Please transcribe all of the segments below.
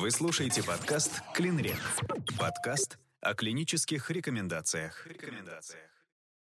Вы слушаете подкаст «Клинрек». Подкаст о клинических рекомендациях.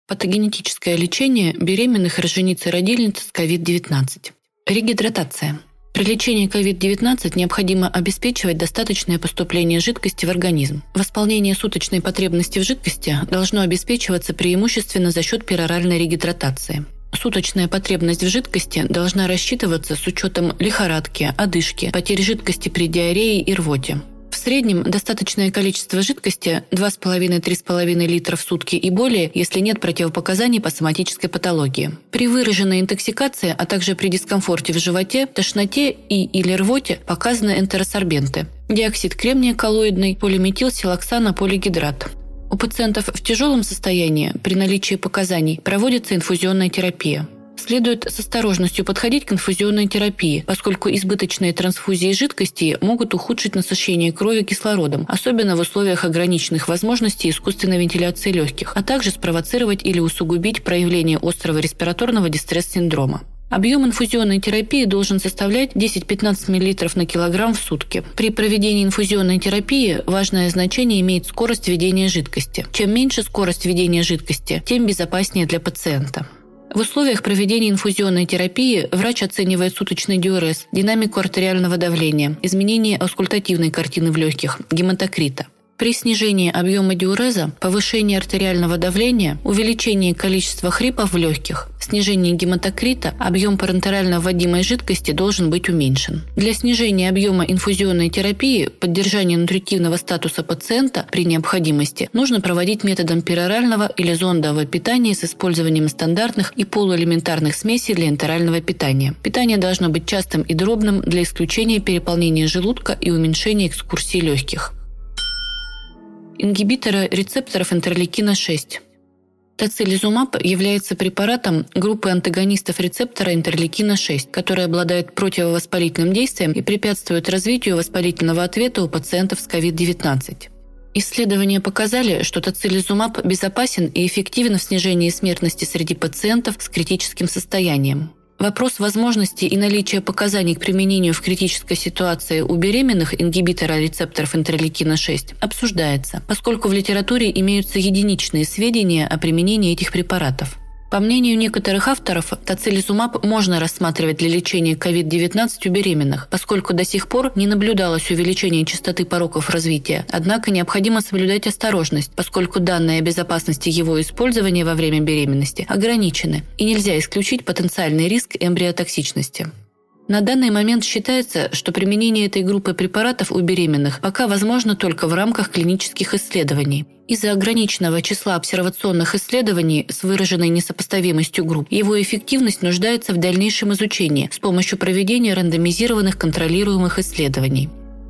Патогенетическое лечение беременных рожениц и родильниц с COVID-19. Регидратация. При лечении COVID-19 необходимо обеспечивать достаточное поступление жидкости в организм. Восполнение суточной потребности в жидкости должно обеспечиваться преимущественно за счет пероральной регидратации. Суточная потребность в жидкости должна рассчитываться с учетом лихорадки, одышки, потери жидкости при диарее и рвоте. В среднем достаточное количество жидкости 2,5-3,5 литра в сутки и более, если нет противопоказаний по соматической патологии. При выраженной интоксикации, а также при дискомфорте в животе, тошноте и или рвоте показаны энтеросорбенты. Диоксид кремния коллоидный, полиметилсилоксана полигидрат. У пациентов в тяжелом состоянии при наличии показаний проводится инфузионная терапия. Следует с осторожностью подходить к инфузионной терапии, поскольку избыточные трансфузии жидкости могут ухудшить насыщение крови кислородом, особенно в условиях ограниченных возможностей искусственной вентиляции легких, а также спровоцировать или усугубить проявление острого респираторного дистресс-синдрома. Объем инфузионной терапии должен составлять 10-15 мл на килограмм в сутки. При проведении инфузионной терапии важное значение имеет скорость введения жидкости. Чем меньше скорость введения жидкости, тем безопаснее для пациента. В условиях проведения инфузионной терапии врач оценивает суточный диурез, динамику артериального давления, изменение аускультативной картины в легких, гематокрита – при снижении объема диуреза, повышении артериального давления, увеличении количества хрипов в легких, снижении гематокрита, объем парентерально вводимой жидкости должен быть уменьшен. Для снижения объема инфузионной терапии, поддержания нутритивного статуса пациента при необходимости нужно проводить методом перорального или зондового питания с использованием стандартных и полуэлементарных смесей для энтерального питания. Питание должно быть частым и дробным для исключения переполнения желудка и уменьшения экскурсии легких ингибитора рецепторов интерлейкина-6. Тацилизумаб является препаратом группы антагонистов рецептора интерлейкина-6, который обладает противовоспалительным действием и препятствует развитию воспалительного ответа у пациентов с COVID-19. Исследования показали, что тацилизумаб безопасен и эффективен в снижении смертности среди пациентов с критическим состоянием. Вопрос возможности и наличия показаний к применению в критической ситуации у беременных ингибитора рецепторов интерлейкина-6 обсуждается, поскольку в литературе имеются единичные сведения о применении этих препаратов. По мнению некоторых авторов, тоцилизумаб можно рассматривать для лечения COVID-19 у беременных, поскольку до сих пор не наблюдалось увеличения частоты пороков развития. Однако необходимо соблюдать осторожность, поскольку данные о безопасности его использования во время беременности ограничены, и нельзя исключить потенциальный риск эмбриотоксичности. На данный момент считается, что применение этой группы препаратов у беременных пока возможно только в рамках клинических исследований. Из-за ограниченного числа обсервационных исследований с выраженной несопоставимостью групп, его эффективность нуждается в дальнейшем изучении с помощью проведения рандомизированных контролируемых исследований.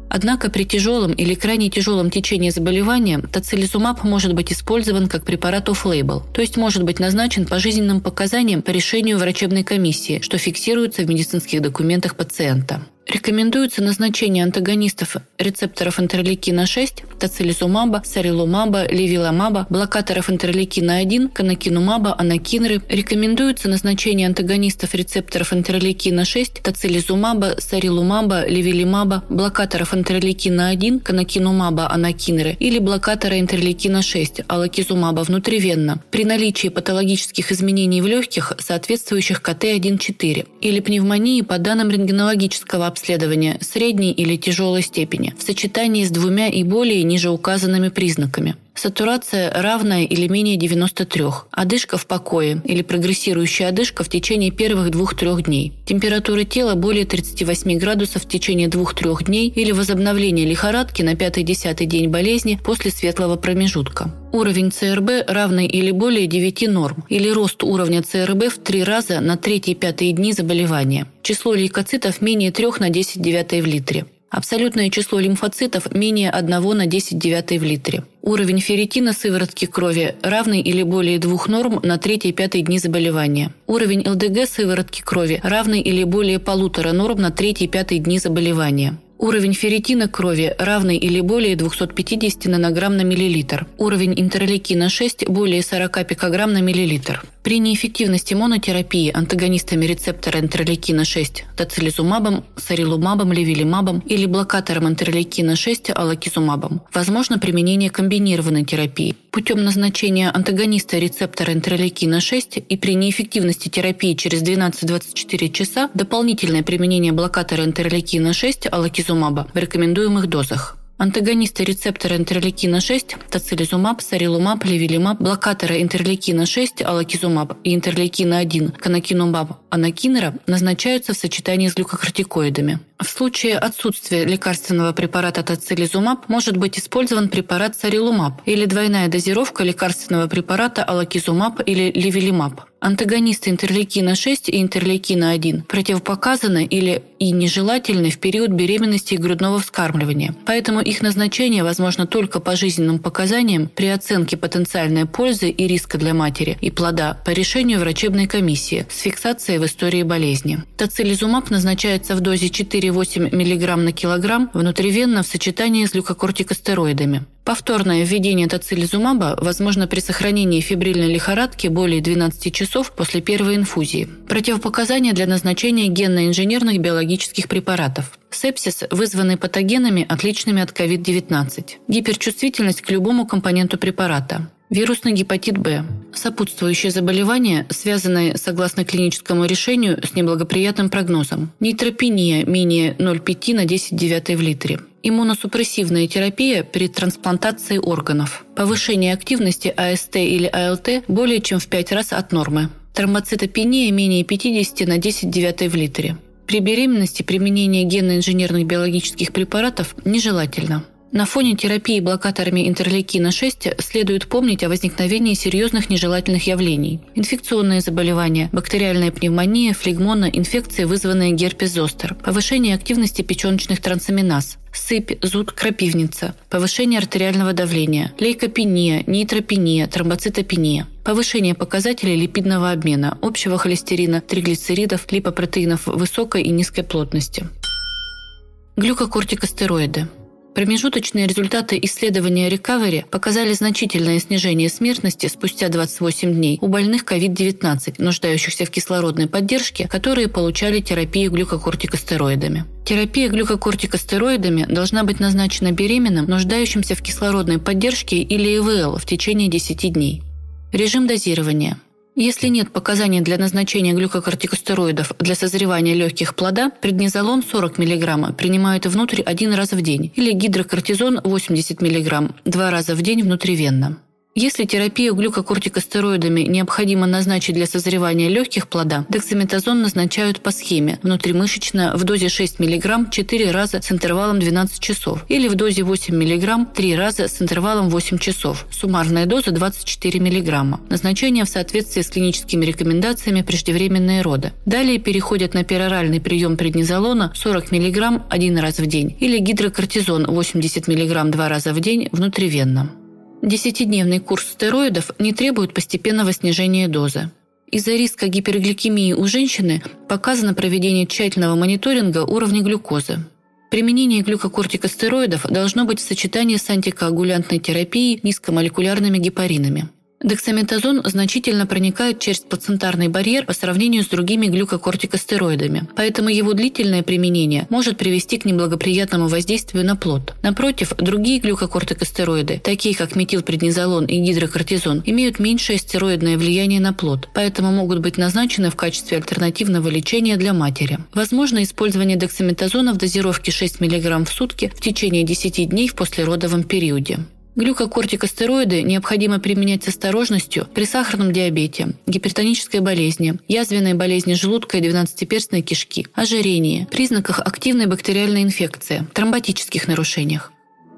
Однако при тяжелом или крайне тяжелом течении заболевания тоцилизумаб может быть использован как препарат off-label, то есть может быть назначен по жизненным показаниям по решению врачебной комиссии, что фиксируется в медицинских документах пациента. Рекомендуется назначение антагонистов рецепторов интерлейкина-6, тоцилизумаба, сарилумаба, левиламаба, блокаторов интерлейкина-1, канакинумаба, анакинры. Рекомендуется назначение антагонистов рецепторов интерлейкина-6, тоцилизумаба, сарилумаба, левилимаба, блокаторов интерлейкина-1, канакинумаба, анакинры или блокатора интерлейкина-6, алакизумаба внутривенно при наличии патологических изменений в легких, соответствующих КТ-1-4 или пневмонии по данным рентгенологического обследования обследования средней или тяжелой степени в сочетании с двумя и более ниже указанными признаками. Сатурация равная или менее 93. Одышка в покое или прогрессирующая одышка в течение первых 2-3 дней. Температура тела более 38 градусов в течение 2-3 дней или возобновление лихорадки на 5-10 день болезни после светлого промежутка. Уровень ЦРБ равный или более 9 норм или рост уровня ЦРБ в 3 раза на 3-5 дни заболевания. Число лейкоцитов менее 3 на 10 девятой в литре. Абсолютное число лимфоцитов менее 1 на 10 девятой в литре. Уровень ферритина сыворотки крови равный или более двух норм на 3-5 дни заболевания. Уровень ЛДГ сыворотки крови равный или более полутора норм на 3-5 дни заболевания. Уровень ферритина крови равный или более 250 нанограмм на миллилитр. Уровень интерлейкина 6 более 40 пикограмм на миллилитр. При неэффективности монотерапии антагонистами рецептора интерлейкина-6 тоцилизумабом, сарилумабом, левилимабом или блокатором интерлейкина-6 алакизумабом возможно применение комбинированной терапии путем назначения антагониста рецептора интерлейкина-6 и при неэффективности терапии через 12-24 часа дополнительное применение блокатора интерлейкина-6 алакизумаба в рекомендуемых дозах. Антагонисты рецептора интерлейкина-6, тоцилизумаб, сарилумаб, левилимаб, блокаторы интерлейкина-6, алакизумаб и интерлейкина-1, канакинумаб, анакинера назначаются в сочетании с глюкокортикоидами. В случае отсутствия лекарственного препарата тоцилизумаб может быть использован препарат сарилумаб или двойная дозировка лекарственного препарата алакизумаб или левилимаб. Антагонисты интерлейкина-6 и интерлейкина-1 противопоказаны или и нежелательны в период беременности и грудного вскармливания, поэтому их назначение возможно только по жизненным показаниям при оценке потенциальной пользы и риска для матери и плода по решению врачебной комиссии с фиксацией в истории болезни. Тоцилизумаб назначается в дозе 4,8 мг на килограмм внутривенно в сочетании с глюкокортикостероидами. Повторное введение тоцилизумаба возможно при сохранении фибрильной лихорадки более 12 часов после первой инфузии. Противопоказания для назначения генно-инженерных биологических препаратов. Сепсис, вызванный патогенами, отличными от COVID-19. Гиперчувствительность к любому компоненту препарата. Вирусный гепатит Б. Сопутствующие заболевания, связанные, согласно клиническому решению, с неблагоприятным прогнозом. Нейтропения менее 0,5 на 10 девятой в литре. Иммуносупрессивная терапия при трансплантации органов. Повышение активности АСТ или АЛТ более чем в 5 раз от нормы. Тромбоцитопения менее 50 на 10 девятой в литре. При беременности применение генно-инженерных биологических препаратов нежелательно. На фоне терапии блокаторами интерлейкина-6 следует помнить о возникновении серьезных нежелательных явлений. Инфекционные заболевания, бактериальная пневмония, флегмона, инфекции, вызванные герпес-зостер, повышение активности печеночных трансаминаз, сыпь, зуд, крапивница, повышение артериального давления, лейкопения, нейтропения, тромбоцитопения, повышение показателей липидного обмена, общего холестерина, триглицеридов, липопротеинов высокой и низкой плотности. Глюкокортикостероиды – Промежуточные результаты исследования Recovery показали значительное снижение смертности спустя 28 дней у больных COVID-19, нуждающихся в кислородной поддержке, которые получали терапию глюкокортикостероидами. Терапия глюкокортикостероидами должна быть назначена беременным, нуждающимся в кислородной поддержке или ИВЛ в течение 10 дней. Режим дозирования – если нет показаний для назначения глюкокортикостероидов для созревания легких плода, преднизолон 40 мг принимают внутрь один раз в день или гидрокортизон 80 мг два раза в день внутривенно. Если терапию глюкокортикостероидами необходимо назначить для созревания легких плода, дексаметазон назначают по схеме внутримышечно в дозе 6 мг 4 раза с интервалом 12 часов или в дозе 8 мг 3 раза с интервалом 8 часов. Суммарная доза 24 мг. Назначение в соответствии с клиническими рекомендациями преждевременные роды. Далее переходят на пероральный прием преднизолона 40 мг один раз в день или гидрокортизон 80 мг два раза в день внутривенно. Десятидневный курс стероидов не требует постепенного снижения дозы. Из-за риска гипергликемии у женщины показано проведение тщательного мониторинга уровня глюкозы. Применение глюкокортикостероидов должно быть в сочетании с антикоагулянтной терапией низкомолекулярными гепаринами. Дексаметазон значительно проникает через плацентарный барьер по сравнению с другими глюкокортикостероидами, поэтому его длительное применение может привести к неблагоприятному воздействию на плод. Напротив, другие глюкокортикостероиды, такие как метилпреднизолон и гидрокортизон, имеют меньшее стероидное влияние на плод, поэтому могут быть назначены в качестве альтернативного лечения для матери. Возможно использование дексаметазона в дозировке 6 мг в сутки в течение 10 дней в послеродовом периоде. Глюкокортикостероиды необходимо применять с осторожностью при сахарном диабете, гипертонической болезни, язвенной болезни желудка и двенадцатиперстной кишки, ожирении, признаках активной бактериальной инфекции, тромботических нарушениях.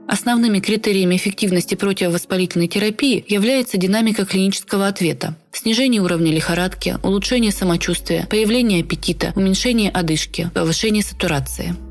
Основными критериями эффективности противовоспалительной терапии является динамика клинического ответа, снижение уровня лихорадки, улучшение самочувствия, появление аппетита, уменьшение одышки, повышение сатурации –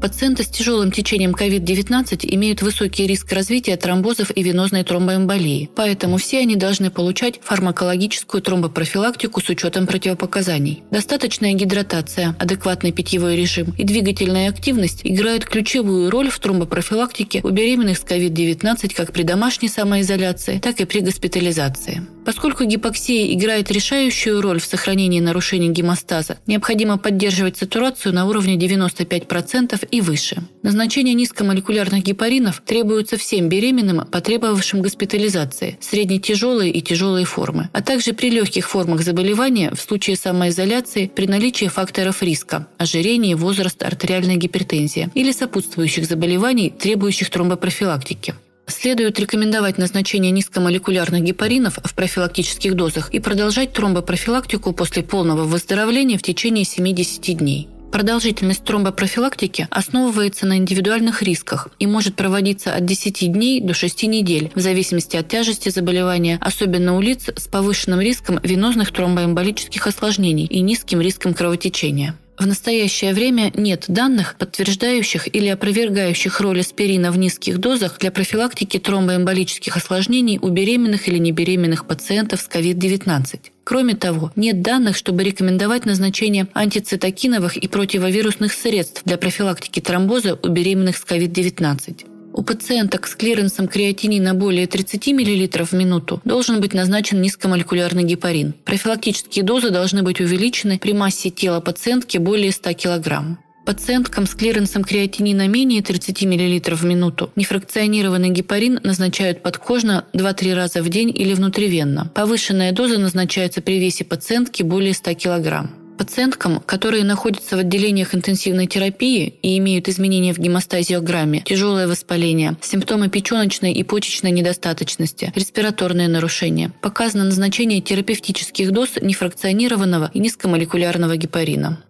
Пациенты с тяжелым течением COVID-19 имеют высокий риск развития тромбозов и венозной тромбоэмболии, поэтому все они должны получать фармакологическую тромбопрофилактику с учетом противопоказаний. Достаточная гидратация, адекватный питьевой режим и двигательная активность играют ключевую роль в тромбопрофилактике у беременных с COVID-19 как при домашней самоизоляции, так и при госпитализации. Поскольку гипоксия играет решающую роль в сохранении нарушений гемостаза, необходимо поддерживать сатурацию на уровне 95% и выше. Назначение низкомолекулярных гепаринов требуется всем беременным, потребовавшим госпитализации, среднетяжелые и тяжелые формы, а также при легких формах заболевания в случае самоизоляции при наличии факторов риска – ожирение, возраст, артериальная гипертензия или сопутствующих заболеваний, требующих тромбопрофилактики. Следует рекомендовать назначение низкомолекулярных гепаринов в профилактических дозах и продолжать тромбопрофилактику после полного выздоровления в течение 70 дней. Продолжительность тромбопрофилактики основывается на индивидуальных рисках и может проводиться от 10 дней до 6 недель в зависимости от тяжести заболевания, особенно у лиц с повышенным риском венозных тромбоэмболических осложнений и низким риском кровотечения. В настоящее время нет данных, подтверждающих или опровергающих роль аспирина в низких дозах для профилактики тромбоэмболических осложнений у беременных или небеременных пациентов с COVID-19. Кроме того, нет данных, чтобы рекомендовать назначение антицитокиновых и противовирусных средств для профилактики тромбоза у беременных с COVID-19. У пациенток с клиренсом креатинина более 30 мл в минуту должен быть назначен низкомолекулярный гепарин. Профилактические дозы должны быть увеличены при массе тела пациентки более 100 кг. Пациенткам с клиренсом креатинина менее 30 мл в минуту нефракционированный гепарин назначают подкожно 2-3 раза в день или внутривенно. Повышенная доза назначается при весе пациентки более 100 кг. Пациенткам, которые находятся в отделениях интенсивной терапии и имеют изменения в гемостазиограмме, тяжелое воспаление, симптомы печеночной и почечной недостаточности, респираторные нарушения, показано назначение терапевтических доз нефракционированного и низкомолекулярного гепарина.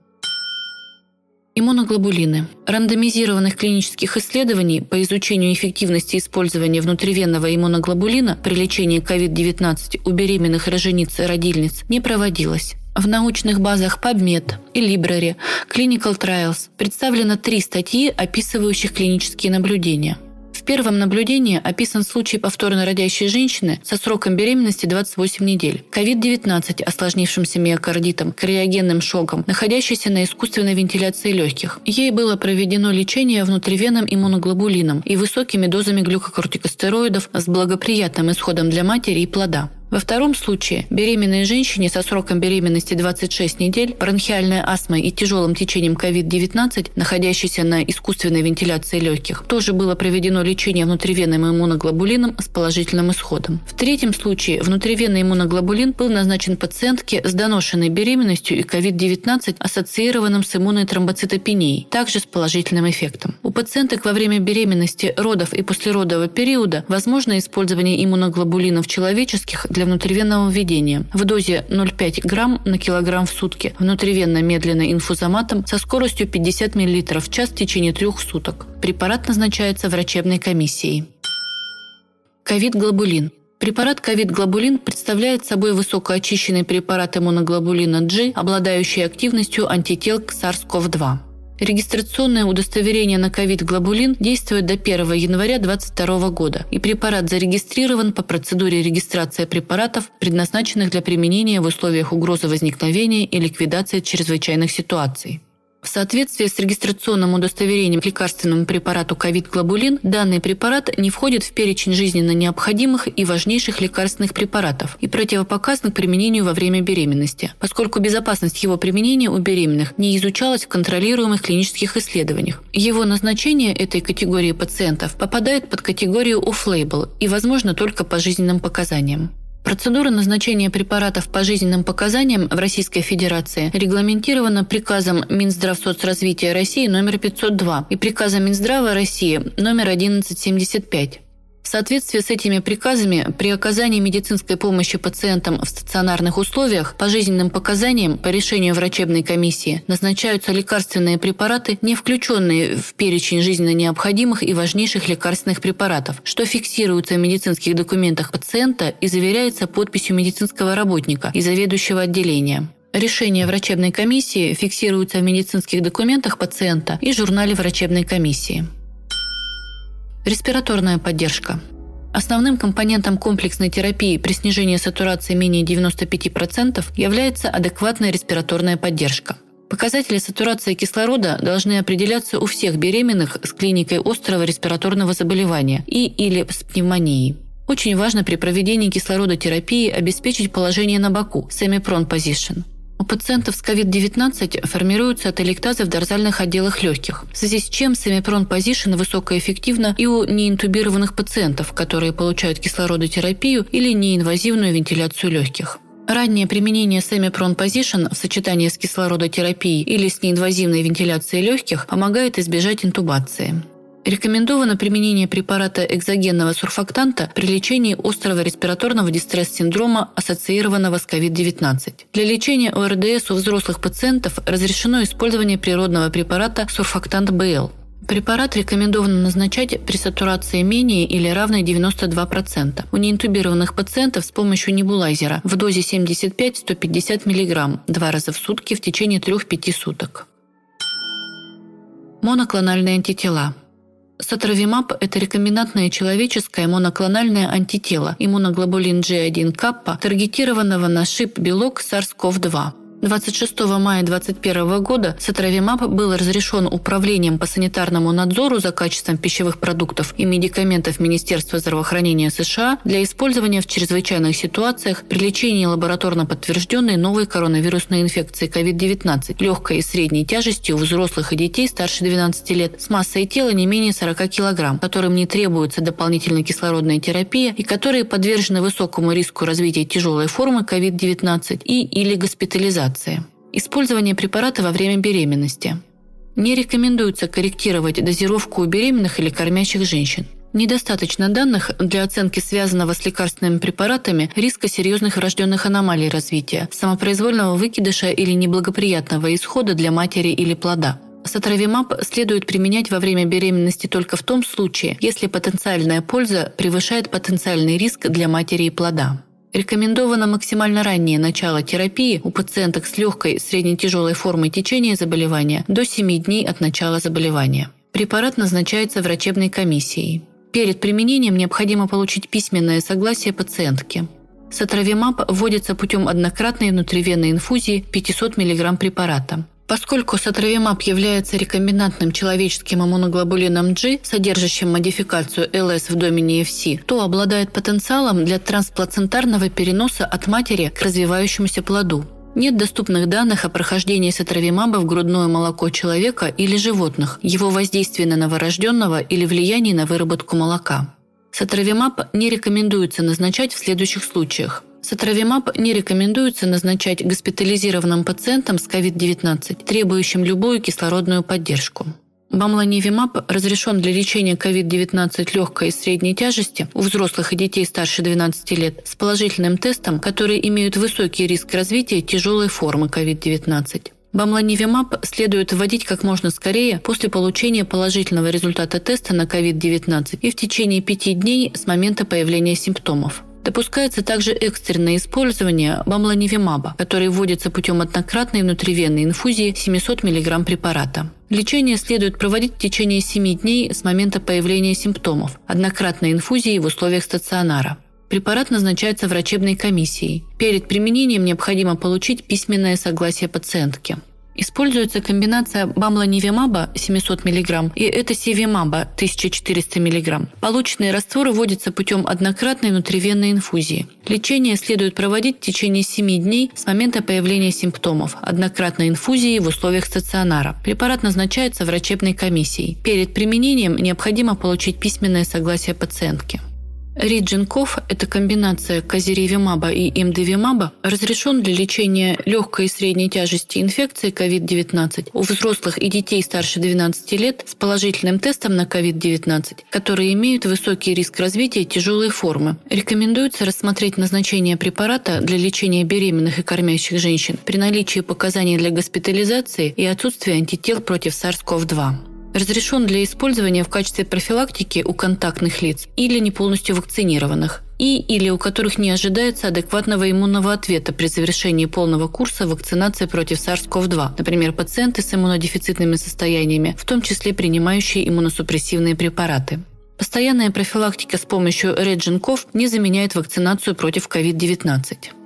Иммуноглобулины. Рандомизированных клинических исследований по изучению эффективности использования внутривенного иммуноглобулина при лечении COVID-19 у беременных рожениц и родильниц не проводилось. В научных базах PubMed и Library Clinical Trials представлено три статьи, описывающих клинические наблюдения. В первом наблюдении описан случай повторно родящей женщины со сроком беременности 28 недель, COVID-19, осложнившимся миокардитом, криогенным шоком, находящейся на искусственной вентиляции легких. Ей было проведено лечение внутривенным иммуноглобулином и высокими дозами глюкокортикостероидов с благоприятным исходом для матери и плода. Во втором случае беременной женщине со сроком беременности 26 недель, бронхиальной астмой и тяжелым течением COVID-19, находящейся на искусственной вентиляции легких, тоже было проведено лечение внутривенным иммуноглобулином с положительным исходом. В третьем случае внутривенный иммуноглобулин был назначен пациентке с доношенной беременностью и COVID-19, ассоциированным с иммунной тромбоцитопенией, также с положительным эффектом. У пациенток во время беременности, родов и послеродового периода возможно использование иммуноглобулинов человеческих для для внутривенного введения в дозе 0,5 грамм на килограмм в сутки внутривенно медленно инфузоматом со скоростью 50 мл в час в течение трех суток. Препарат назначается врачебной комиссией. Ковид-глобулин. Препарат ковид-глобулин представляет собой высокоочищенный препарат иммуноглобулина G, обладающий активностью антител к SARS-CoV-2. Регистрационное удостоверение на ковид-глобулин действует до 1 января 2022 года, и препарат зарегистрирован по процедуре регистрации препаратов, предназначенных для применения в условиях угрозы возникновения и ликвидации чрезвычайных ситуаций. Соответствии с регистрационным удостоверением лекарственному препарату ковид-глобулин, данный препарат не входит в перечень жизненно необходимых и важнейших лекарственных препаратов и противопоказан к применению во время беременности, поскольку безопасность его применения у беременных не изучалась в контролируемых клинических исследованиях. Его назначение этой категории пациентов попадает под категорию off-label и возможно только по жизненным показаниям. Процедура назначения препаратов по жизненным показаниям в Российской Федерации регламентирована приказом Минздравсоцразвития России номер 502 и приказом Минздрава России номер 1175. В соответствии с этими приказами, при оказании медицинской помощи пациентам в стационарных условиях по жизненным показаниям по решению врачебной комиссии назначаются лекарственные препараты, не включенные в перечень жизненно необходимых и важнейших лекарственных препаратов, что фиксируется в медицинских документах пациента и заверяется подписью медицинского работника и заведующего отделения. Решение врачебной комиссии фиксируется в медицинских документах пациента и журнале врачебной комиссии. Респираторная поддержка. Основным компонентом комплексной терапии при снижении сатурации менее 95% является адекватная респираторная поддержка. Показатели сатурации кислорода должны определяться у всех беременных с клиникой острого респираторного заболевания и или с пневмонией. Очень важно при проведении кислородотерапии обеспечить положение на боку – semi-prone position. У пациентов с COVID-19 формируются ателектазы в дорзальных отделах легких, в связи с чем семипрон позишн высокоэффективна и у неинтубированных пациентов, которые получают кислородотерапию или неинвазивную вентиляцию легких. Раннее применение Semi-Prone Position в сочетании с кислородотерапией или с неинвазивной вентиляцией легких помогает избежать интубации. Рекомендовано применение препарата экзогенного сурфактанта при лечении острого респираторного дистресс-синдрома, ассоциированного с COVID-19. Для лечения ОРДС у взрослых пациентов разрешено использование природного препарата сурфактант БЛ. Препарат рекомендовано назначать при сатурации менее или равной 92%. У неинтубированных пациентов с помощью небулайзера в дозе 75-150 мг два раза в сутки в течение 3-5 суток. Моноклональные антитела – Сатровимаб – это рекомбинантное человеческое моноклональное антитело иммуноглобулин G1 каппа, таргетированного на шип-белок SARS-CoV-2. 26 мая 2021 года сатравимаб был разрешен Управлением по санитарному надзору за качеством пищевых продуктов и медикаментов Министерства здравоохранения США для использования в чрезвычайных ситуациях при лечении лабораторно подтвержденной новой коронавирусной инфекции COVID-19 легкой и средней тяжестью у взрослых и детей старше 12 лет с массой тела не менее 40 кг, которым не требуется дополнительная кислородная терапия и которые подвержены высокому риску развития тяжелой формы COVID-19 и или госпитализации медикации. Использование препарата во время беременности. Не рекомендуется корректировать дозировку у беременных или кормящих женщин. Недостаточно данных для оценки связанного с лекарственными препаратами риска серьезных врожденных аномалий развития, самопроизвольного выкидыша или неблагоприятного исхода для матери или плода. Сатравимаб следует применять во время беременности только в том случае, если потенциальная польза превышает потенциальный риск для матери и плода. Рекомендовано максимально раннее начало терапии у пациенток с легкой средне-тяжелой формой течения заболевания до 7 дней от начала заболевания. Препарат назначается врачебной комиссией. Перед применением необходимо получить письменное согласие пациентки. Сатравимаб вводится путем однократной внутривенной инфузии 500 мг препарата. Поскольку сатравимаб является рекомбинантным человеческим иммуноглобулином G, содержащим модификацию ЛС в домене FC, то обладает потенциалом для трансплацентарного переноса от матери к развивающемуся плоду. Нет доступных данных о прохождении сатравимаба в грудное молоко человека или животных, его воздействии на новорожденного или влиянии на выработку молока. Сатравимаб не рекомендуется назначать в следующих случаях – Сатравимаб не рекомендуется назначать госпитализированным пациентам с COVID-19, требующим любую кислородную поддержку. Бамланивимаб разрешен для лечения COVID-19 легкой и средней тяжести у взрослых и детей старше 12 лет с положительным тестом, которые имеют высокий риск развития тяжелой формы COVID-19. Бамланивимаб следует вводить как можно скорее после получения положительного результата теста на COVID-19 и в течение пяти дней с момента появления симптомов. Допускается также экстренное использование бамланивимаба, который вводится путем однократной внутривенной инфузии 700 мг препарата. Лечение следует проводить в течение 7 дней с момента появления симптомов, однократной инфузии в условиях стационара. Препарат назначается врачебной комиссией. Перед применением необходимо получить письменное согласие пациентки. Используется комбинация бамланивимаба 700 мг и этосивимаба 1400 мг. Полученные растворы вводятся путем однократной внутривенной инфузии. Лечение следует проводить в течение 7 дней с момента появления симптомов однократной инфузии в условиях стационара. Препарат назначается врачебной комиссией. Перед применением необходимо получить письменное согласие пациентки. Риджинков – это комбинация казиревимаба и имдевимаба, разрешен для лечения легкой и средней тяжести инфекции COVID-19 у взрослых и детей старше 12 лет с положительным тестом на COVID-19, которые имеют высокий риск развития тяжелой формы. Рекомендуется рассмотреть назначение препарата для лечения беременных и кормящих женщин при наличии показаний для госпитализации и отсутствии антител против SARS-CoV-2 разрешен для использования в качестве профилактики у контактных лиц или не полностью вакцинированных и или у которых не ожидается адекватного иммунного ответа при завершении полного курса вакцинации против SARS-CoV-2, например, пациенты с иммунодефицитными состояниями, в том числе принимающие иммуносупрессивные препараты. Постоянная профилактика с помощью Реджинков не заменяет вакцинацию против COVID-19.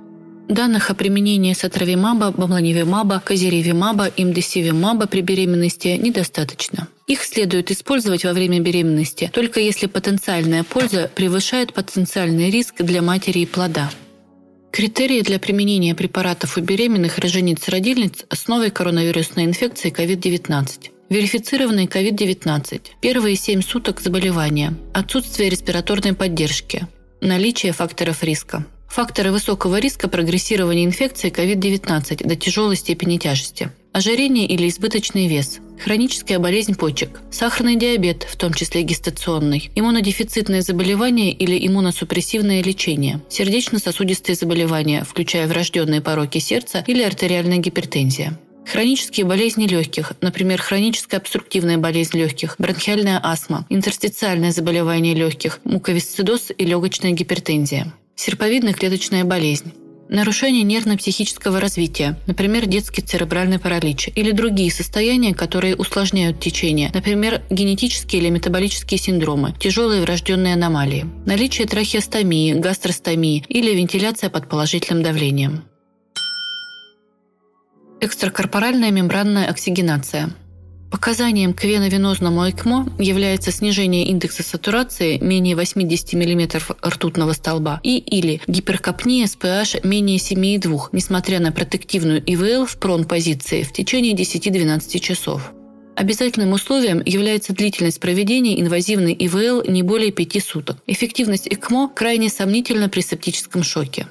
Данных о применении сатровимаба, бамланивимаба, казиревимаба, имдесивимаба при беременности недостаточно. Их следует использовать во время беременности только если потенциальная польза превышает потенциальный риск для матери и плода. Критерии для применения препаратов у беременных рожениц-родильниц с новой коронавирусной инфекцией COVID-19. Верифицированный COVID-19. Первые 7 суток заболевания. Отсутствие респираторной поддержки. Наличие факторов риска. Факторы высокого риска прогрессирования инфекции COVID-19 до тяжелой степени тяжести. Ожирение или избыточный вес, хроническая болезнь почек, сахарный диабет, в том числе гестационный, иммунодефицитные заболевания или иммуносупрессивное лечение, сердечно-сосудистые заболевания, включая врожденные пороки сердца или артериальная гипертензия. Хронические болезни легких, например, хроническая обструктивная болезнь легких, бронхиальная астма, интерстициальное заболевание легких, муковисцидоз и легочная гипертензия. Серповидная клеточная болезнь. Нарушение нервно-психического развития, например, детский церебральный паралич, или другие состояния, которые усложняют течение, например, генетические или метаболические синдромы, тяжелые врожденные аномалии, наличие трахеостомии, гастростомии или вентиляция под положительным давлением. Экстракорпоральная мембранная оксигенация – Показанием к веновенозному ЭКМО является снижение индекса сатурации менее 80 мм ртутного столба и или гиперкапния с pH менее 7,2, несмотря на протективную ИВЛ в прон-позиции в течение 10-12 часов. Обязательным условием является длительность проведения инвазивной ИВЛ не более 5 суток. Эффективность ЭКМО крайне сомнительна при септическом шоке.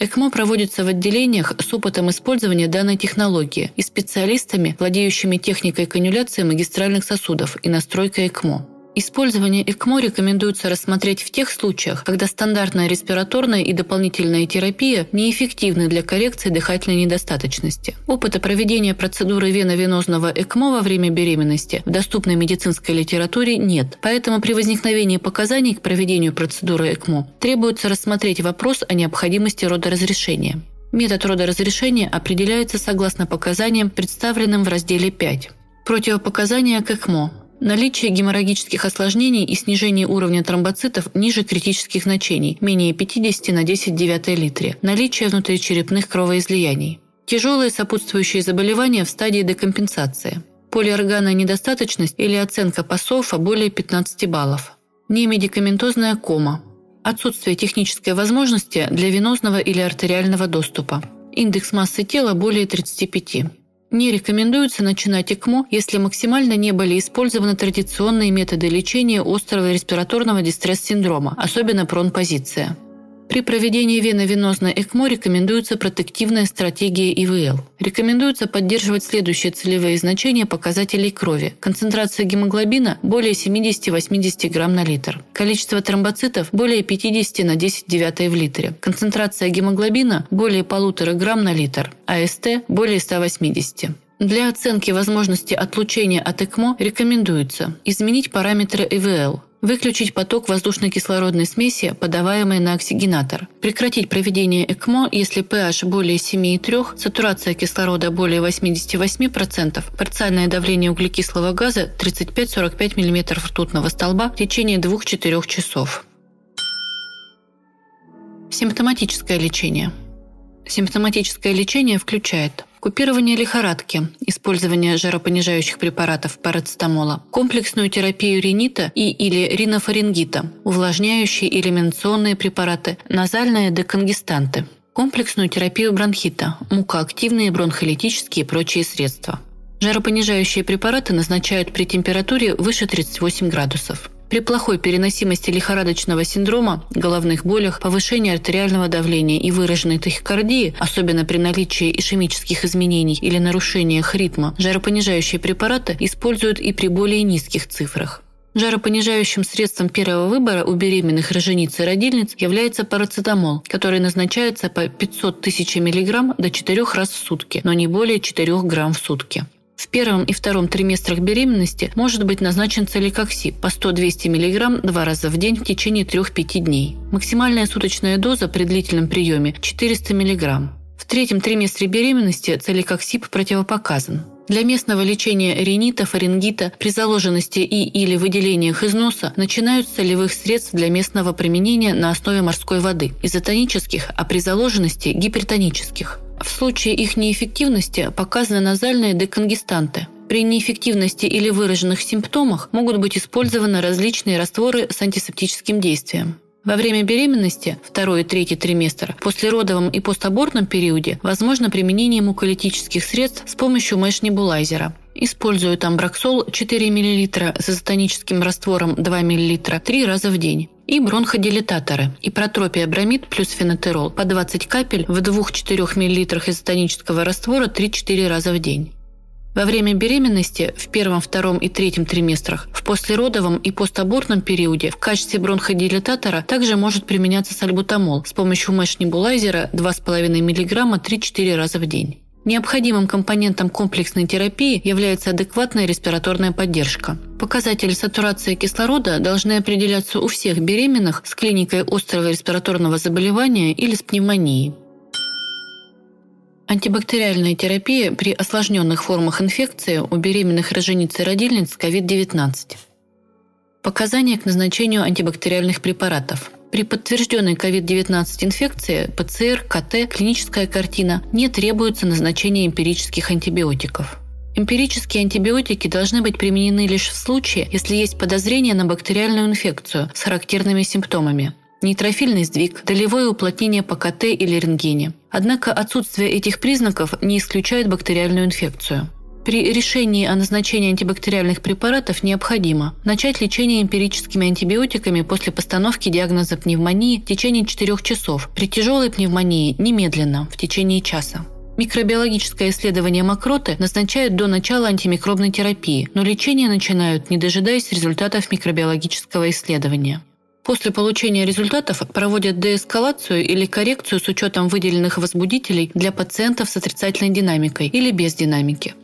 ЭКМО проводится в отделениях с опытом использования данной технологии и специалистами, владеющими техникой канюляции магистральных сосудов и настройкой ЭКМО. Использование ЭКМО рекомендуется рассмотреть в тех случаях, когда стандартная респираторная и дополнительная терапия неэффективны для коррекции дыхательной недостаточности. Опыта проведения процедуры веновенозного ЭКМО во время беременности в доступной медицинской литературе нет, поэтому при возникновении показаний к проведению процедуры ЭКМО требуется рассмотреть вопрос о необходимости родоразрешения. Метод родоразрешения определяется согласно показаниям, представленным в разделе 5. Противопоказания к ЭКМО Наличие геморрагических осложнений и снижение уровня тромбоцитов ниже критических значений, менее 50 на 10 9 литре. Наличие внутричерепных кровоизлияний. Тяжелые сопутствующие заболевания в стадии декомпенсации. Полиорганная недостаточность или оценка ПАСОФа более 15 баллов. Немедикаментозная кома. Отсутствие технической возможности для венозного или артериального доступа. Индекс массы тела более 35. Не рекомендуется начинать ЭКМО, если максимально не были использованы традиционные методы лечения острого респираторного дистресс-синдрома, особенно пронпозиция. При проведении веновенозной ЭКМО рекомендуется протективная стратегия ИВЛ. Рекомендуется поддерживать следующие целевые значения показателей крови. Концентрация гемоглобина более 70-80 грамм на литр. Количество тромбоцитов более 50 на 10 девятое в литре. Концентрация гемоглобина более полутора грамм на литр. АСТ более 180. Для оценки возможности отлучения от ЭКМО рекомендуется изменить параметры ИВЛ, Выключить поток воздушно-кислородной смеси, подаваемой на оксигенатор. Прекратить проведение ЭКМО, если pH более 7,3, сатурация кислорода более 88%, парциальное давление углекислого газа 35-45 мм ртутного столба в течение 2-4 часов. Симптоматическое лечение. Симптоматическое лечение включает Купирование лихорадки, использование жаропонижающих препаратов парацетамола, комплексную терапию ринита и или ринофарингита, увлажняющие элиминационные препараты, назальные деконгестанты, комплексную терапию бронхита, мукоактивные бронхолитические и прочие средства. Жаропонижающие препараты назначают при температуре выше 38 градусов. При плохой переносимости лихорадочного синдрома, головных болях, повышении артериального давления и выраженной тахикардии, особенно при наличии ишемических изменений или нарушениях ритма, жаропонижающие препараты используют и при более низких цифрах. Жаропонижающим средством первого выбора у беременных рожениц и родильниц является парацетамол, который назначается по 500 тысяч мг до 4 раз в сутки, но не более 4 грамм в сутки. В первом и втором триместрах беременности может быть назначен целикокси по 100-200 мг два раза в день в течение 3-5 дней. Максимальная суточная доза при длительном приеме – 400 мг. В третьем триместре беременности целикоксип противопоказан. Для местного лечения ринита, фарингита при заложенности и или выделениях из носа начинают с солевых средств для местного применения на основе морской воды, изотонических, а при заложенности – гипертонических. В случае их неэффективности показаны назальные деконгестанты. При неэффективности или выраженных симптомах могут быть использованы различные растворы с антисептическим действием. Во время беременности, второй и третий триместр, послеродовом и постабортном периоде возможно применение муколитических средств с помощью мэш-небулайзера. Используют амбраксол 4 мл с изотоническим раствором 2 мл три раза в день и бронходилататоры, ипротропия бромид плюс фенотерол по 20 капель в 2-4 мл изотонического раствора 3-4 раза в день. Во время беременности в первом, втором и третьем триместрах, в послеродовом и постабортном периоде в качестве бронходилататора также может применяться сальбутамол с помощью мэш-небулайзера 2,5 мг 3-4 раза в день. Необходимым компонентом комплексной терапии является адекватная респираторная поддержка. Показатели сатурации кислорода должны определяться у всех беременных с клиникой острого респираторного заболевания или с пневмонией. Антибактериальная терапия при осложненных формах инфекции у беременных рожениц и родильниц COVID-19. Показания к назначению антибактериальных препаратов. При подтвержденной COVID-19 инфекции ПЦР, КТ, клиническая картина не требуется назначения эмпирических антибиотиков. Эмпирические антибиотики должны быть применены лишь в случае, если есть подозрение на бактериальную инфекцию с характерными симптомами – нейтрофильный сдвиг, долевое уплотнение по КТ или рентгене. Однако отсутствие этих признаков не исключает бактериальную инфекцию. При решении о назначении антибактериальных препаратов необходимо начать лечение эмпирическими антибиотиками после постановки диагноза пневмонии в течение 4 часов, при тяжелой пневмонии немедленно, в течение часа. Микробиологическое исследование мокроты назначают до начала антимикробной терапии, но лечение начинают, не дожидаясь результатов микробиологического исследования. После получения результатов проводят деэскалацию или коррекцию с учетом выделенных возбудителей для пациентов с отрицательной динамикой или без динамики.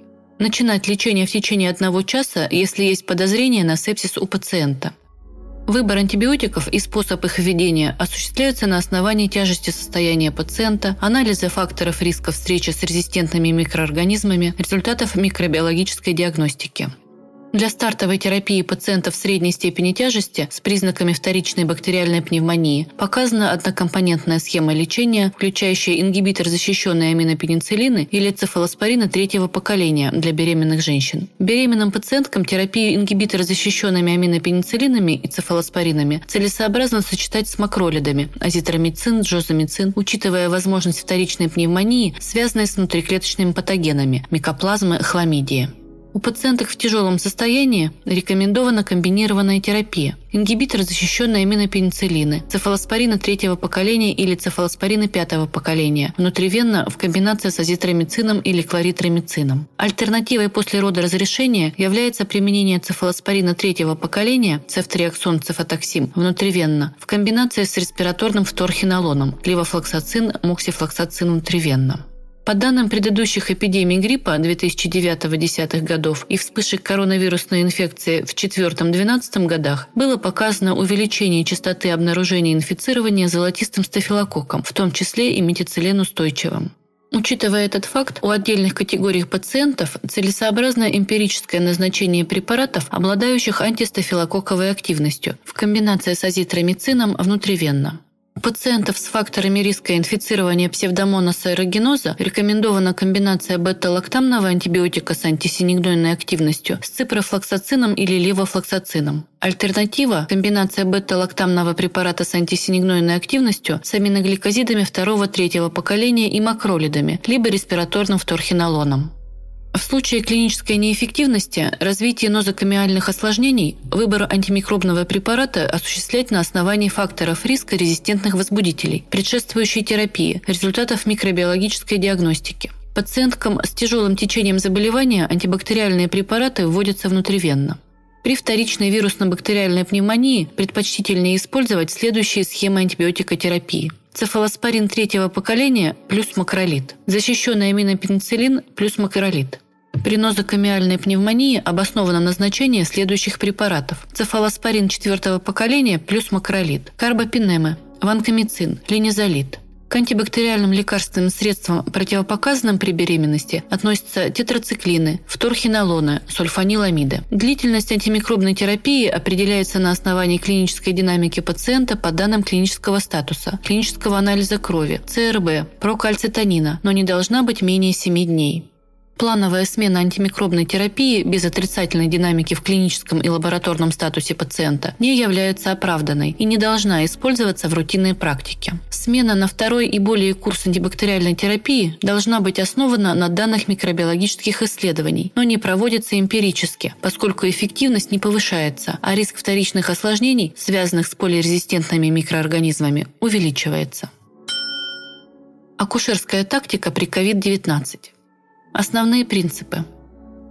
Начинать лечение в течение одного часа, если есть подозрение на сепсис у пациента. Выбор антибиотиков и способ их введения осуществляются на основании тяжести состояния пациента, анализа факторов риска встречи с резистентными микроорганизмами, результатов микробиологической диагностики. Для стартовой терапии пациентов средней степени тяжести с признаками вторичной бактериальной пневмонии показана однокомпонентная схема лечения, включающая ингибитор защищенной аминопенициллины или цефалоспорина третьего поколения для беременных женщин. Беременным пациенткам терапию ингибитора защищенными аминопенициллинами и цефалоспоринами целесообразно сочетать с макролидами – азитромицин, джозамицин, учитывая возможность вторичной пневмонии, связанной с внутриклеточными патогенами – микоплазмы, хламидии. У пациенток в тяжелом состоянии рекомендована комбинированная терапия. Ингибитор защищенной аминопенициллины, цефалоспорина третьего поколения или цефалоспорина пятого поколения, внутривенно в комбинации с азитромицином или кларитромицином. Альтернативой после рода разрешения является применение цефалоспорина третьего поколения, цефтриаксон, цефатоксим, внутривенно, в комбинации с респираторным вторхинолоном, ливофлоксацин, моксифлоксацин внутривенно. По данным предыдущих эпидемий гриппа 2009-2010 годов и вспышек коронавирусной инфекции в 2004-2012 годах было показано увеличение частоты обнаружения инфицирования золотистым стафилококком, в том числе и метицилен-устойчивым. Учитывая этот факт, у отдельных категорий пациентов целесообразно эмпирическое назначение препаратов, обладающих антистафилококковой активностью, в комбинации с азитромицином внутривенно. У пациентов с факторами риска инфицирования псевдомонаса аэрогеноза рекомендована комбинация бета-лактамного антибиотика с антисинегдойной активностью с ципрофлоксацином или левофлоксацином. Альтернатива – комбинация бета-лактамного препарата с антисинегнойной активностью с аминогликозидами второго-третьего поколения и макролидами, либо респираторным вторхинолоном. В случае клинической неэффективности развитие нозокомиальных осложнений выбор антимикробного препарата осуществлять на основании факторов риска резистентных возбудителей, предшествующей терапии, результатов микробиологической диагностики. Пациенткам с тяжелым течением заболевания антибактериальные препараты вводятся внутривенно. При вторичной вирусно-бактериальной пневмонии предпочтительнее использовать следующие схемы антибиотикотерапии. Цефалоспорин третьего поколения плюс макролид. Защищенный аминопенициллин плюс макролид. При нозокомиальной пневмонии обосновано назначение следующих препаратов. Цефалоспорин четвертого поколения плюс макролид, карбопинемы, ванкомицин, линизолид. К антибактериальным лекарственным средствам, противопоказанным при беременности, относятся тетрациклины, фторхинолоны, сульфаниламиды. Длительность антимикробной терапии определяется на основании клинической динамики пациента по данным клинического статуса, клинического анализа крови, ЦРБ, прокальцитонина, но не должна быть менее 7 дней. Плановая смена антимикробной терапии без отрицательной динамики в клиническом и лабораторном статусе пациента не является оправданной и не должна использоваться в рутинной практике. Смена на второй и более курс антибактериальной терапии должна быть основана на данных микробиологических исследований, но не проводится эмпирически, поскольку эффективность не повышается, а риск вторичных осложнений, связанных с полирезистентными микроорганизмами, увеличивается. Акушерская тактика при COVID-19. Основные принципы.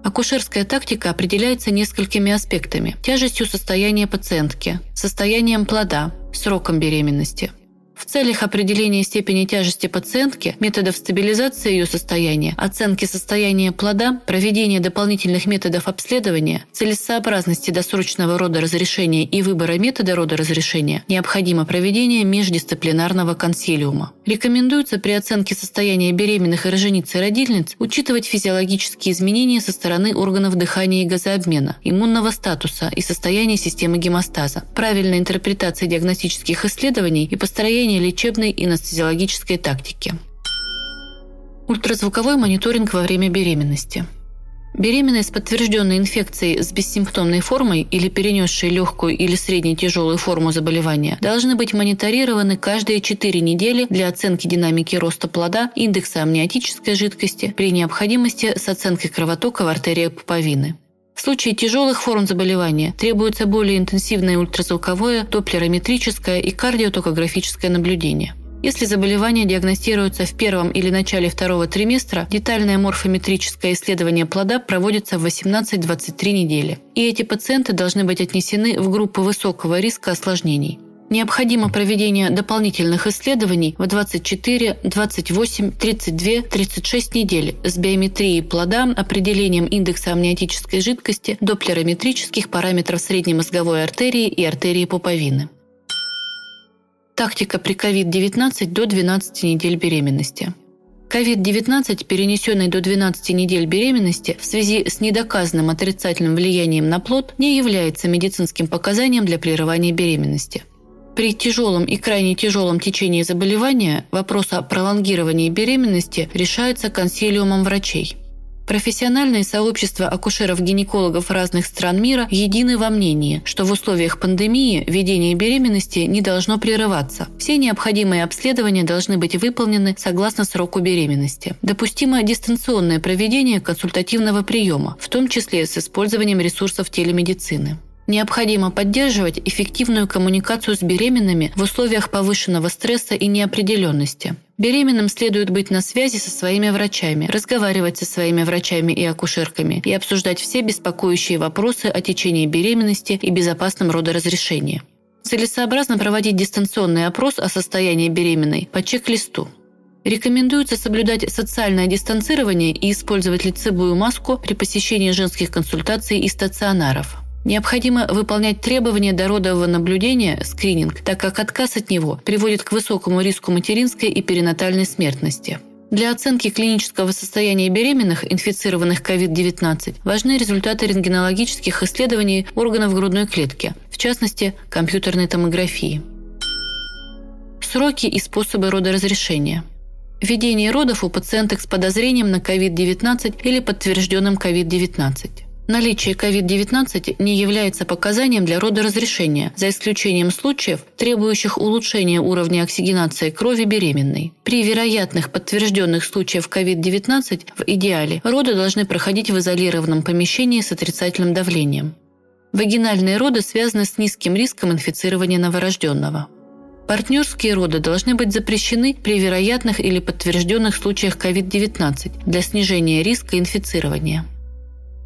Акушерская тактика определяется несколькими аспектами. Тяжестью состояния пациентки, состоянием плода, сроком беременности – в целях определения степени тяжести пациентки, методов стабилизации ее состояния, оценки состояния плода, проведения дополнительных методов обследования, целесообразности досрочного рода разрешения и выбора метода рода разрешения необходимо проведение междисциплинарного консилиума. Рекомендуется при оценке состояния беременных и рожениц и родильниц учитывать физиологические изменения со стороны органов дыхания и газообмена, иммунного статуса и состояния системы гемостаза, правильной интерпретации диагностических исследований и построения применение лечебной и анестезиологической тактики. Ультразвуковой мониторинг во время беременности. Беременные с подтвержденной инфекцией с бессимптомной формой или перенесшей легкую или средне тяжелую форму заболевания должны быть мониторированы каждые 4 недели для оценки динамики роста плода, индекса амниотической жидкости, при необходимости с оценкой кровотока в артериях пуповины. В случае тяжелых форм заболевания требуется более интенсивное ультразвуковое, доплерометрическое и кардиотокографическое наблюдение. Если заболевание диагностируется в первом или начале второго триместра, детальное морфометрическое исследование плода проводится в 18-23 недели. И эти пациенты должны быть отнесены в группу высокого риска осложнений. Необходимо проведение дополнительных исследований в 24, 28, 32, 36 недель с биометрией плода, определением индекса амниотической жидкости, доплерометрических параметров средней мозговой артерии и артерии пуповины. Тактика при COVID-19 до 12 недель беременности. COVID-19, перенесенный до 12 недель беременности в связи с недоказанным отрицательным влиянием на плод, не является медицинским показанием для прерывания беременности. При тяжелом и крайне тяжелом течении заболевания вопрос о пролонгировании беременности решается консилиумом врачей. Профессиональные сообщества акушеров-гинекологов разных стран мира едины во мнении, что в условиях пандемии ведение беременности не должно прерываться. Все необходимые обследования должны быть выполнены согласно сроку беременности. Допустимо дистанционное проведение консультативного приема, в том числе с использованием ресурсов телемедицины. Необходимо поддерживать эффективную коммуникацию с беременными в условиях повышенного стресса и неопределенности. Беременным следует быть на связи со своими врачами, разговаривать со своими врачами и акушерками и обсуждать все беспокоящие вопросы о течении беременности и безопасном родоразрешении. Целесообразно проводить дистанционный опрос о состоянии беременной по чек-листу. Рекомендуется соблюдать социальное дистанцирование и использовать лицевую маску при посещении женских консультаций и стационаров. Необходимо выполнять требования дородового наблюдения, скрининг, так как отказ от него приводит к высокому риску материнской и перинатальной смертности. Для оценки клинического состояния беременных, инфицированных COVID-19, важны результаты рентгенологических исследований органов грудной клетки, в частности, компьютерной томографии. Сроки и способы родоразрешения. Введение родов у пациенток с подозрением на COVID-19 или подтвержденным COVID-19. Наличие COVID-19 не является показанием для родоразрешения, за исключением случаев, требующих улучшения уровня оксигенации крови беременной. При вероятных подтвержденных случаях COVID-19 в идеале роды должны проходить в изолированном помещении с отрицательным давлением. Вагинальные роды связаны с низким риском инфицирования новорожденного. Партнерские роды должны быть запрещены при вероятных или подтвержденных случаях COVID-19 для снижения риска инфицирования.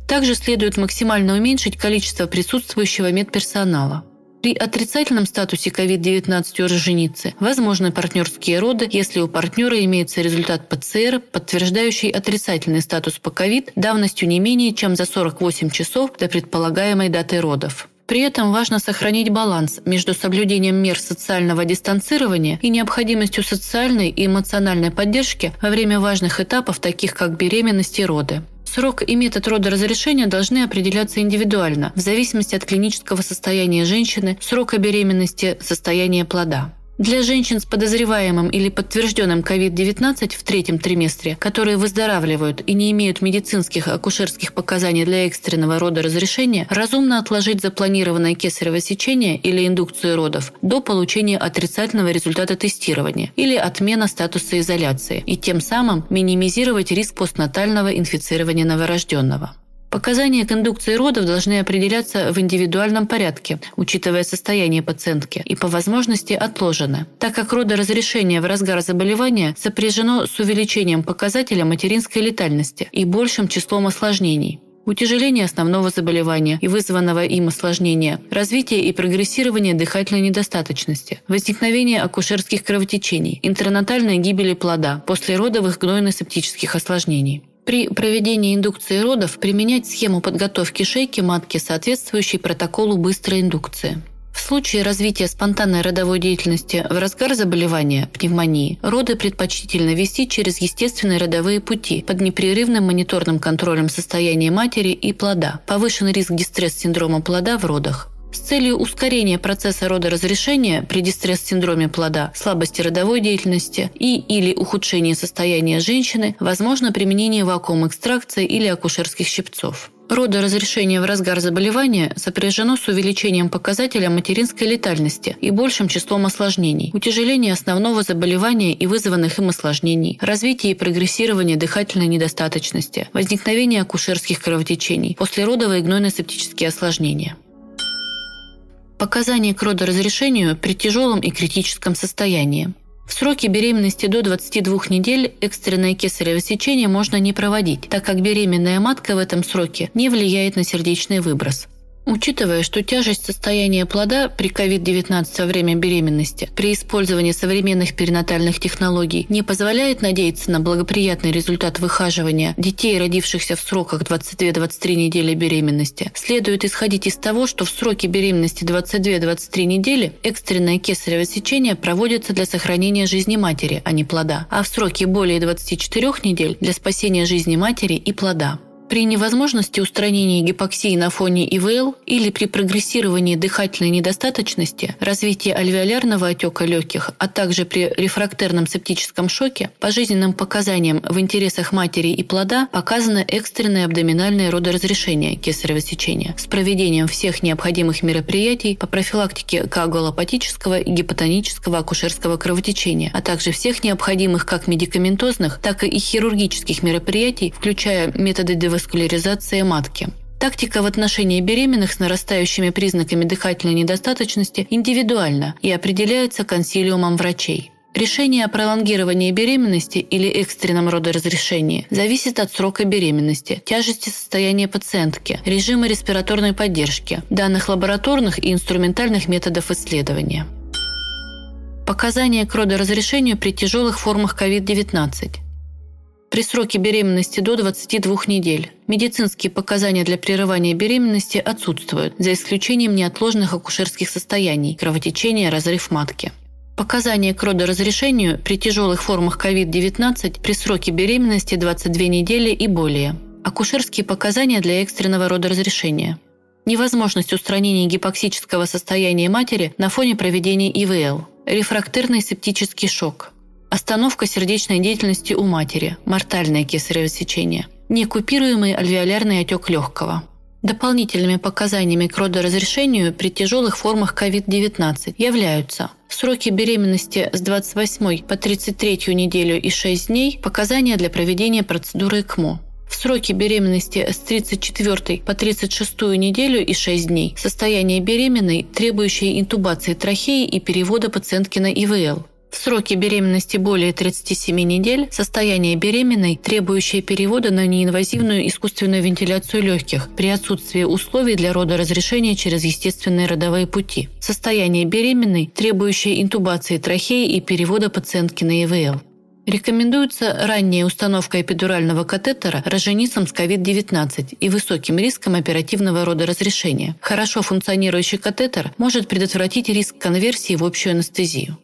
Также следует максимально уменьшить количество присутствующего медперсонала. При отрицательном статусе COVID-19 у роженицы возможны партнерские роды, если у партнера имеется результат ПЦР, подтверждающий отрицательный статус по COVID давностью не менее чем за 48 часов до предполагаемой даты родов. При этом важно сохранить баланс между соблюдением мер социального дистанцирования и необходимостью социальной и эмоциональной поддержки во время важных этапов, таких как беременность и роды. Срок и метод родоразрешения должны определяться индивидуально, в зависимости от клинического состояния женщины, срока беременности, состояния плода. Для женщин с подозреваемым или подтвержденным COVID-19 в третьем триместре, которые выздоравливают и не имеют медицинских акушерских показаний для экстренного рода разрешения, разумно отложить запланированное кесарево сечение или индукцию родов до получения отрицательного результата тестирования или отмена статуса изоляции и тем самым минимизировать риск постнатального инфицирования новорожденного. Показания к индукции родов должны определяться в индивидуальном порядке, учитывая состояние пациентки, и по возможности отложены, так как родоразрешение в разгар заболевания сопряжено с увеличением показателя материнской летальности и большим числом осложнений утяжеление основного заболевания и вызванного им осложнения, развитие и прогрессирование дыхательной недостаточности, возникновение акушерских кровотечений, интернатальной гибели плода, послеродовых гнойно-септических осложнений. При проведении индукции родов применять схему подготовки шейки матки, соответствующей протоколу быстрой индукции. В случае развития спонтанной родовой деятельности в разгар заболевания, пневмонии, роды предпочтительно вести через естественные родовые пути под непрерывным мониторным контролем состояния матери и плода. Повышенный риск дистресс-синдрома плода в родах. С целью ускорения процесса родоразрешения при дистресс-синдроме плода, слабости родовой деятельности и или ухудшении состояния женщины возможно применение вакуум-экстракции или акушерских щипцов. Родоразрешение в разгар заболевания сопряжено с увеличением показателя материнской летальности и большим числом осложнений, утяжеление основного заболевания и вызванных им осложнений, развитие и прогрессирование дыхательной недостаточности, возникновение акушерских кровотечений, послеродовые гнойно-септические осложнения. Показания к родоразрешению при тяжелом и критическом состоянии. В сроке беременности до 22 недель экстренное кесарево сечение можно не проводить, так как беременная матка в этом сроке не влияет на сердечный выброс. Учитывая, что тяжесть состояния плода при COVID-19 во время беременности при использовании современных перинатальных технологий не позволяет надеяться на благоприятный результат выхаживания детей, родившихся в сроках 22-23 недели беременности, следует исходить из того, что в сроке беременности 22-23 недели экстренное кесарево сечение проводится для сохранения жизни матери, а не плода, а в сроке более 24 недель для спасения жизни матери и плода. При невозможности устранения гипоксии на фоне ИВЛ или при прогрессировании дыхательной недостаточности, развитии альвеолярного отека легких, а также при рефрактерном септическом шоке, по жизненным показаниям в интересах матери и плода показано экстренное абдоминальное родоразрешение кесарево сечения. С проведением всех необходимых мероприятий по профилактике коагулопатического и гипотонического акушерского кровотечения, а также всех необходимых как медикаментозных, так и хирургических мероприятий, включая методы деваскуляризации реваскуляризация матки. Тактика в отношении беременных с нарастающими признаками дыхательной недостаточности индивидуальна и определяется консилиумом врачей. Решение о пролонгировании беременности или экстренном родоразрешении зависит от срока беременности, тяжести состояния пациентки, режима респираторной поддержки, данных лабораторных и инструментальных методов исследования. Показания к родоразрешению при тяжелых формах COVID-19 при сроке беременности до 22 недель. Медицинские показания для прерывания беременности отсутствуют, за исключением неотложных акушерских состояний, кровотечения, разрыв матки. Показания к родоразрешению при тяжелых формах COVID-19 при сроке беременности 22 недели и более. Акушерские показания для экстренного родоразрешения. Невозможность устранения гипоксического состояния матери на фоне проведения ИВЛ. Рефрактерный септический шок. Остановка сердечной деятельности у матери, мортальное кесарево сечение, некупируемый альвеолярный отек легкого. Дополнительными показаниями к родоразрешению при тяжелых формах COVID-19 являются сроки беременности с 28 по 33 неделю и 6 дней, показания для проведения процедуры ЭКМО, в сроке беременности с 34 по 36 неделю и 6 дней. Состояние беременной, требующее интубации трахеи и перевода пациентки на ИВЛ, В сроке беременности более 37 недель состояние беременной, требующее перевода на неинвазивную искусственную вентиляцию легких при отсутствии условий для рода разрешения через естественные родовые пути. Состояние беременной, требующее интубации трахеи и перевода пациентки на ИВЛ. Рекомендуется ранняя установка эпидурального катетера роженицам с COVID-19 и высоким риском оперативного рода разрешения. Хорошо функционирующий катетер может предотвратить риск конверсии в общую анестезию.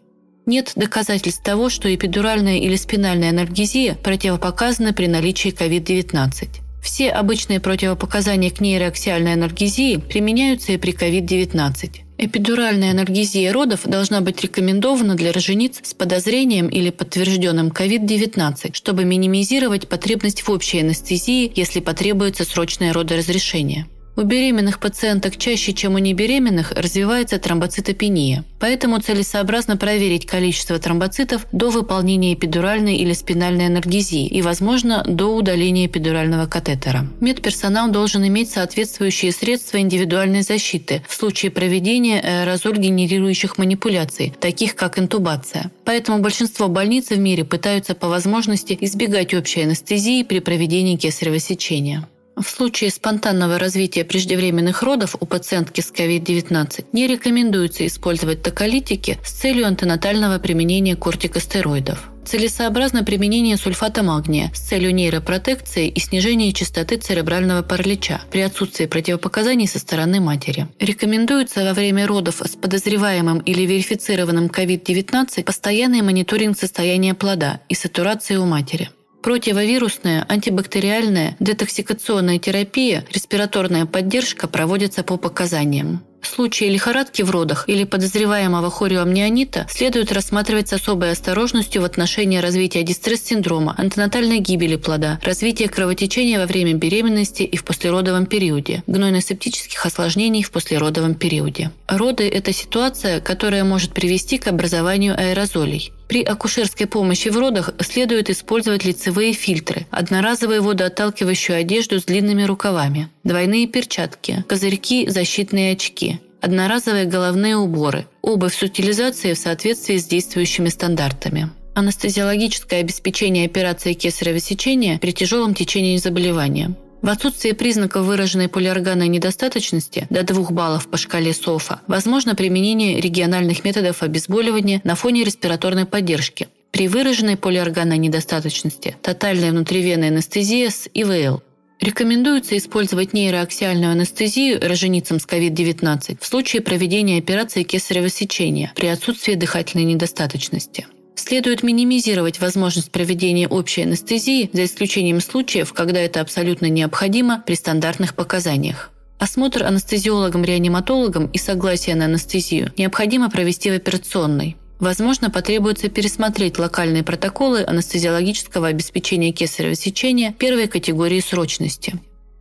Нет доказательств того, что эпидуральная или спинальная анальгезия противопоказана при наличии COVID-19. Все обычные противопоказания к нейроаксиальной анальгезии применяются и при COVID-19. Эпидуральная анальгезия родов должна быть рекомендована для рожениц с подозрением или подтвержденным COVID-19, чтобы минимизировать потребность в общей анестезии, если потребуется срочное родоразрешение. У беременных пациенток чаще, чем у небеременных, развивается тромбоцитопения. Поэтому целесообразно проверить количество тромбоцитов до выполнения эпидуральной или спинальной анальгезии и, возможно, до удаления эпидурального катетера. Медперсонал должен иметь соответствующие средства индивидуальной защиты в случае проведения аэрозоль-генерирующих манипуляций, таких как интубация. Поэтому большинство больниц в мире пытаются по возможности избегать общей анестезии при проведении кесарево сечения. В случае спонтанного развития преждевременных родов у пациентки с COVID-19 не рекомендуется использовать токолитики с целью антенатального применения кортикостероидов. Целесообразно применение сульфата магния с целью нейропротекции и снижения частоты церебрального паралича при отсутствии противопоказаний со стороны матери. Рекомендуется во время родов с подозреваемым или верифицированным COVID-19 постоянный мониторинг состояния плода и сатурации у матери. Противовирусная, антибактериальная, детоксикационная терапия, респираторная поддержка проводятся по показаниям. В случае лихорадки в родах или подозреваемого хориоамнионита следует рассматривать с особой осторожностью в отношении развития дистресс-синдрома, антенатальной гибели плода, развития кровотечения во время беременности и в послеродовом периоде, гнойно-септических осложнений в послеродовом периоде. Роды – это ситуация, которая может привести к образованию аэрозолей. При акушерской помощи в родах следует использовать лицевые фильтры, одноразовую водоотталкивающую одежду с длинными рукавами, двойные перчатки, козырьки, защитные очки, одноразовые головные уборы, обувь с утилизацией в соответствии с действующими стандартами. Анестезиологическое обеспечение операции кесарево сечения при тяжелом течении заболевания – в отсутствие признаков выраженной полиорганной недостаточности до 2 баллов по шкале СОФа возможно применение региональных методов обезболивания на фоне респираторной поддержки. При выраженной полиорганной недостаточности – тотальная внутривенная анестезия с ИВЛ. Рекомендуется использовать нейроаксиальную анестезию роженицам с COVID-19 в случае проведения операции кесарево сечения при отсутствии дыхательной недостаточности. Следует минимизировать возможность проведения общей анестезии, за исключением случаев, когда это абсолютно необходимо при стандартных показаниях. Осмотр анестезиологом-реаниматологом и согласие на анестезию необходимо провести в операционной. Возможно, потребуется пересмотреть локальные протоколы анестезиологического обеспечения кесарево сечения первой категории срочности.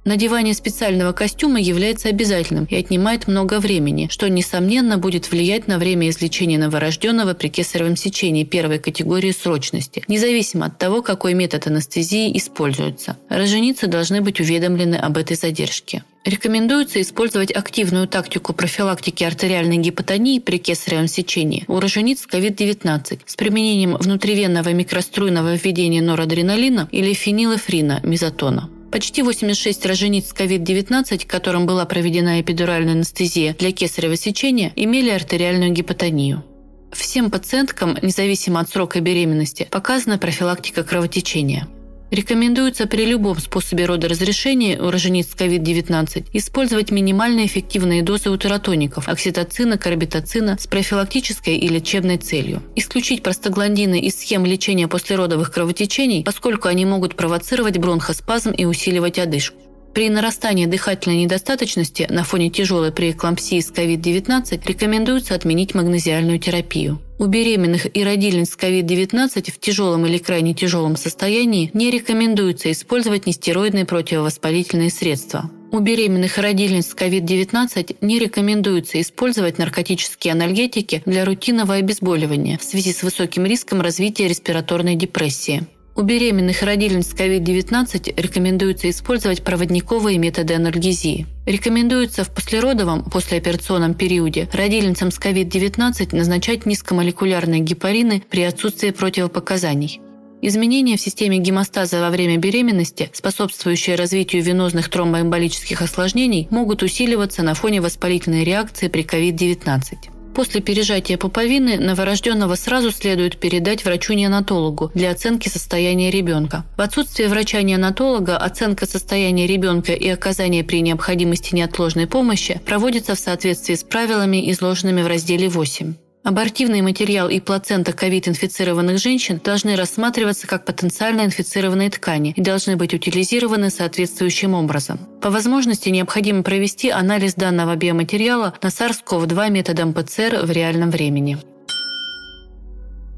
Надевание специального костюма является обязательным и отнимает много времени, что, несомненно, будет влиять на время излечения новорожденного при кесаревом сечении первой категории срочности, независимо от того, какой метод анестезии используется. Роженицы должны быть уведомлены об этой задержке. Рекомендуется использовать активную тактику профилактики артериальной гипотонии при кесаревом сечении у рожениц COVID-19 с применением внутривенного микроструйного введения норадреналина или фенилэфрина, мезотона. Почти 86 рожениц с COVID-19, которым была проведена эпидуральная анестезия для кесарево сечения, имели артериальную гипотонию. Всем пациенткам, независимо от срока беременности, показана профилактика кровотечения – Рекомендуется при любом способе родоразрешения у рожениц с COVID-19 использовать минимально эффективные дозы утеротоников – окситоцина, карбитоцина с профилактической и лечебной целью. Исключить простагландины из схем лечения послеродовых кровотечений, поскольку они могут провоцировать бронхоспазм и усиливать одышку. При нарастании дыхательной недостаточности на фоне тяжелой преэклампсии с COVID-19 рекомендуется отменить магнезиальную терапию. У беременных и родильниц с COVID-19 в тяжелом или крайне тяжелом состоянии не рекомендуется использовать нестероидные противовоспалительные средства. У беременных и родильниц с COVID-19 не рекомендуется использовать наркотические анальгетики для рутинного обезболивания в связи с высоким риском развития респираторной депрессии. У беременных родильниц с COVID-19 рекомендуется использовать проводниковые методы анальгезии. Рекомендуется в послеродовом послеоперационном периоде родильницам с COVID-19 назначать низкомолекулярные гепарины при отсутствии противопоказаний. Изменения в системе гемостаза во время беременности, способствующие развитию венозных тромбоэмболических осложнений, могут усиливаться на фоне воспалительной реакции при COVID-19. После пережатия пуповины новорожденного сразу следует передать врачу-неонатологу для оценки состояния ребенка. В отсутствие врача-неонатолога оценка состояния ребенка и оказание при необходимости неотложной помощи проводится в соответствии с правилами, изложенными в разделе 8. Абортивный материал и плацента ковид-инфицированных женщин должны рассматриваться как потенциально инфицированные ткани и должны быть утилизированы соответствующим образом. По возможности необходимо провести анализ данного биоматериала на SARS-CoV-2 методом ПЦР в реальном времени.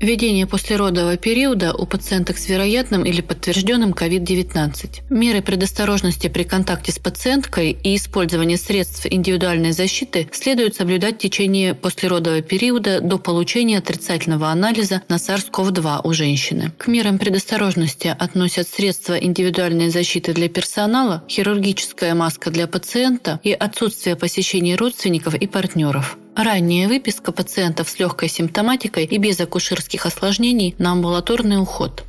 Введение послеродового периода у пациенток с вероятным или подтвержденным COVID-19. Меры предосторожности при контакте с пациенткой и использование средств индивидуальной защиты следует соблюдать в течение послеродового периода до получения отрицательного анализа на SARS-CoV-2 у женщины. К мерам предосторожности относят средства индивидуальной защиты для персонала, хирургическая маска для пациента и отсутствие посещений родственников и партнеров. Ранняя выписка пациентов с легкой симптоматикой и без акушерских осложнений на амбулаторный уход.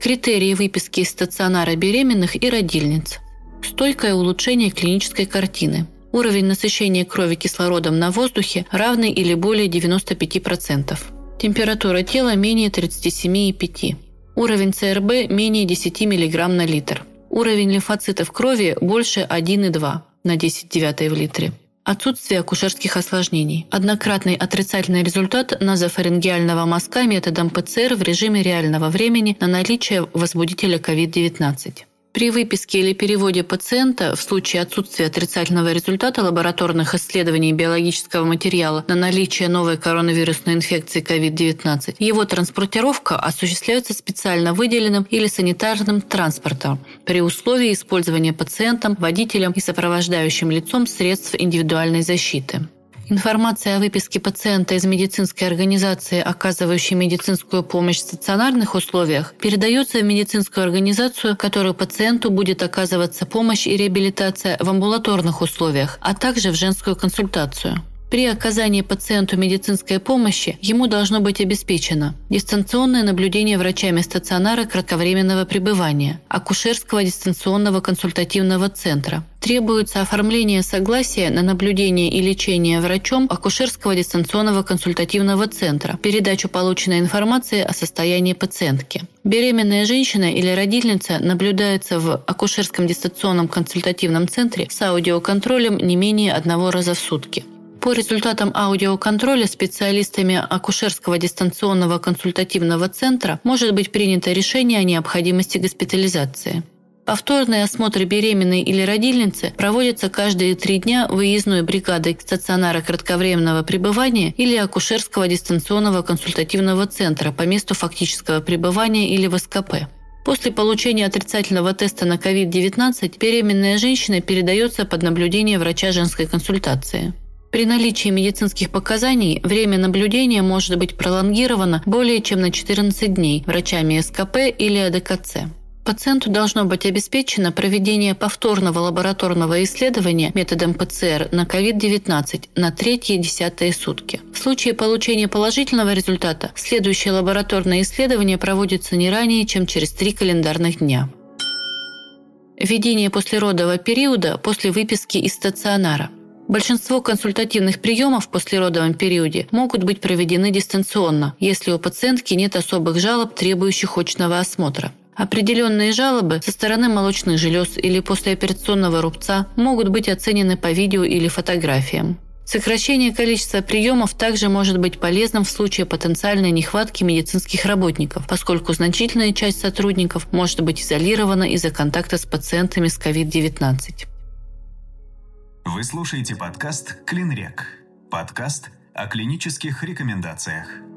Критерии выписки из стационара беременных и родильниц. Стойкое улучшение клинической картины. Уровень насыщения крови кислородом на воздухе равный или более 95%. Температура тела менее 37,5. Уровень ЦРБ менее 10 мг на литр. Уровень лимфоцитов крови больше 1,2 на 10 девятое в литре. Отсутствие акушерских осложнений. Однократный отрицательный результат назофарингеального мазка методом ПЦР в режиме реального времени на наличие возбудителя COVID-19. При выписке или переводе пациента в случае отсутствия отрицательного результата лабораторных исследований биологического материала на наличие новой коронавирусной инфекции COVID-19, его транспортировка осуществляется специально выделенным или санитарным транспортом при условии использования пациентом, водителем и сопровождающим лицом средств индивидуальной защиты. Информация о выписке пациента из медицинской организации, оказывающей медицинскую помощь в стационарных условиях, передается в медицинскую организацию, которой пациенту будет оказываться помощь и реабилитация в амбулаторных условиях, а также в женскую консультацию. При оказании пациенту медицинской помощи ему должно быть обеспечено дистанционное наблюдение врачами стационара кратковременного пребывания, акушерского дистанционного консультативного центра. Требуется оформление согласия на наблюдение и лечение врачом акушерского дистанционного консультативного центра, передачу полученной информации о состоянии пациентки. Беременная женщина или родительница наблюдается в акушерском дистанционном консультативном центре с аудиоконтролем не менее одного раза в сутки. По результатам аудиоконтроля специалистами акушерского дистанционного консультативного центра может быть принято решение о необходимости госпитализации. Повторные осмотры беременной или родильницы проводятся каждые три дня выездной бригадой стационара кратковременного пребывания или акушерского дистанционного консультативного центра по месту фактического пребывания или в СКП. После получения отрицательного теста на COVID-19 беременная женщина передается под наблюдение врача женской консультации. При наличии медицинских показаний время наблюдения может быть пролонгировано более чем на 14 дней врачами СКП или АДКЦ. Пациенту должно быть обеспечено проведение повторного лабораторного исследования методом ПЦР на COVID-19 на третьи и десятые сутки. В случае получения положительного результата следующее лабораторное исследование проводится не ранее, чем через три календарных дня. Введение послеродового периода после выписки из стационара – Большинство консультативных приемов в послеродовом периоде могут быть проведены дистанционно, если у пациентки нет особых жалоб, требующих очного осмотра. Определенные жалобы со стороны молочных желез или послеоперационного рубца могут быть оценены по видео или фотографиям. Сокращение количества приемов также может быть полезным в случае потенциальной нехватки медицинских работников, поскольку значительная часть сотрудников может быть изолирована из-за контакта с пациентами с COVID-19. Вы слушаете подкаст «Клинрек». Подкаст о клинических рекомендациях.